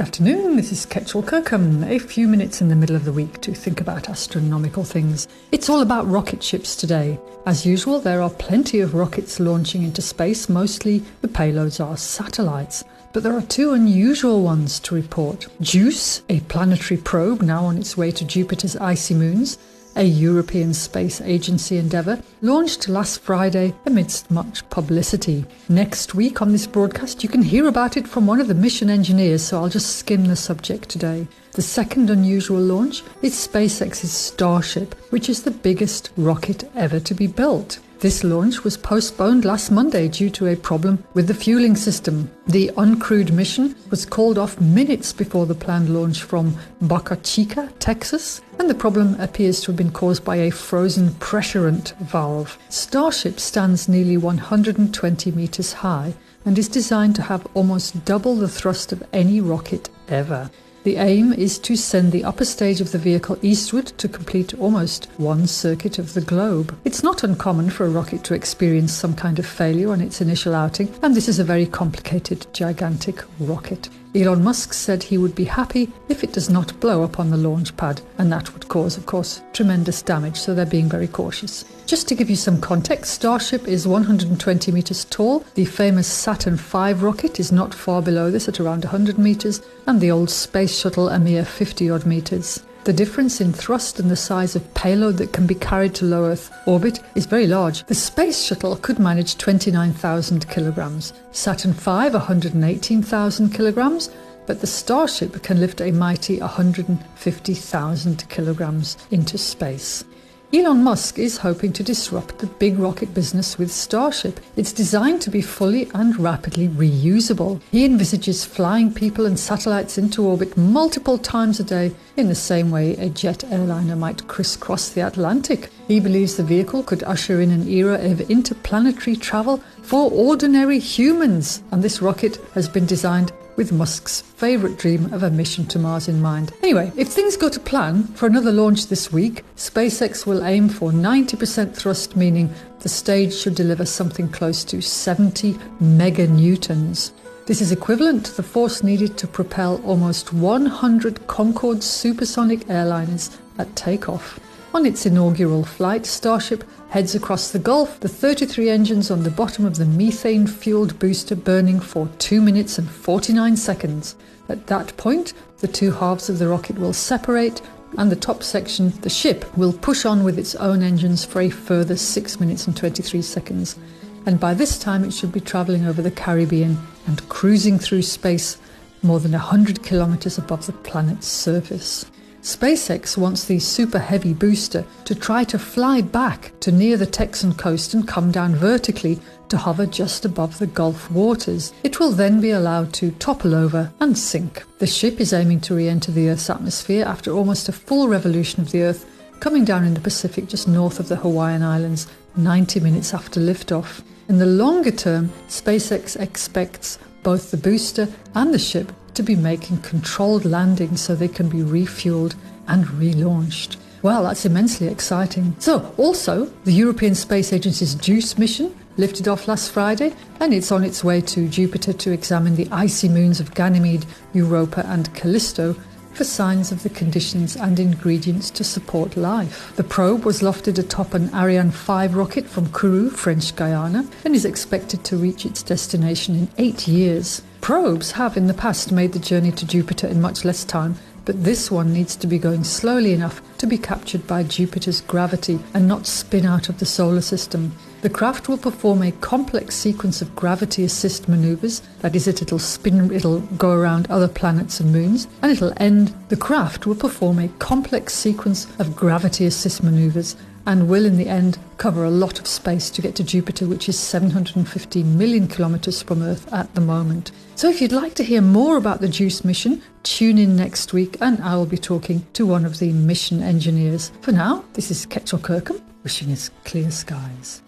afternoon. This is Ketchel Kirkham. A few minutes in the middle of the week to think about astronomical things. It's all about rocket ships today. As usual, there are plenty of rockets launching into space. Mostly the payloads are satellites. But there are two unusual ones to report. JUICE, a planetary probe now on its way to Jupiter's icy moons, a European Space Agency endeavour, launched last Friday amidst much publicity. Next week on this broadcast, you can hear about it from one of the mission engineers, so I'll just skim the subject today. The second unusual launch is SpaceX's Starship, which is the biggest rocket ever to be built. This launch was postponed last Monday due to a problem with the fueling system. The uncrewed mission was called off minutes before the planned launch from Boca Chica, Texas, and the problem appears to have been caused by a frozen pressurant valve. Starship stands nearly 120 meters high and is designed to have almost double the thrust of any rocket ever. The aim is to send the upper stage of the vehicle eastward to complete almost one circuit of the globe. It's not uncommon for a rocket to experience some kind of failure on its initial outing, and this is a very complicated, gigantic rocket. Elon Musk said he would be happy if it does not blow up on the launch pad, and that would cause, of course, tremendous damage, so they're being very cautious. Just to give you some context, Starship is 120 meters tall. The famous Saturn V rocket is not far below this at around 100 meters, and the old Space Shuttle a mere 50 odd meters. The difference in thrust and the size of payload that can be carried to low Earth orbit is very large. The Space Shuttle could manage 29,000 kilograms, Saturn V 118,000 kilograms, but the Starship can lift a mighty 150,000 kilograms into space. Elon Musk is hoping to disrupt the big rocket business with Starship. It's designed to be fully and rapidly reusable. He envisages flying people and satellites into orbit multiple times a day in the same way a jet airliner might crisscross the Atlantic. He believes the vehicle could usher in an era of interplanetary travel for ordinary humans, and this rocket has been designed with Musk's favourite dream of a mission to Mars in mind. Anyway, if things go to plan for another launch this week, SpaceX will aim for 90% thrust, meaning the stage should deliver something close to 70 meganewtons. This is equivalent to the force needed to propel almost 100 Concorde supersonic airliners at takeoff. On its inaugural flight, Starship heads across the Gulf, the 33 engines on the bottom of the methane fueled booster burning for 2 minutes and 49 seconds. At that point, the two halves of the rocket will separate, and the top section, the ship, will push on with its own engines for a further 6 minutes and 23 seconds. And by this time, it should be travelling over the Caribbean and cruising through space more than 100 kilometres above the planet's surface. SpaceX wants the Super Heavy booster to try to fly back to near the Texan coast and come down vertically to hover just above the Gulf waters. It will then be allowed to topple over and sink. The ship is aiming to re enter the Earth's atmosphere after almost a full revolution of the Earth, coming down in the Pacific just north of the Hawaiian Islands 90 minutes after liftoff. In the longer term, SpaceX expects both the booster and the ship to be making controlled landings so they can be refueled and relaunched. Well, that's immensely exciting. So, also, the European Space Agency's JUICE mission lifted off last Friday and it's on its way to Jupiter to examine the icy moons of Ganymede, Europa, and Callisto for signs of the conditions and ingredients to support life. The probe was lofted atop an Ariane 5 rocket from Kourou, French Guiana, and is expected to reach its destination in eight years. Probes have in the past made the journey to Jupiter in much less time, but this one needs to be going slowly enough to be captured by Jupiter's gravity and not spin out of the solar system. The craft will perform a complex sequence of gravity assist maneuvers. That is, it, it'll spin, it'll go around other planets and moons, and it'll end. The craft will perform a complex sequence of gravity assist maneuvers and will in the end cover a lot of space to get to Jupiter, which is 750 million kilometres from Earth at the moment. So if you'd like to hear more about the JUICE mission, tune in next week and I will be talking to one of the mission engineers. For now, this is Ketchel Kirkham wishing us clear skies.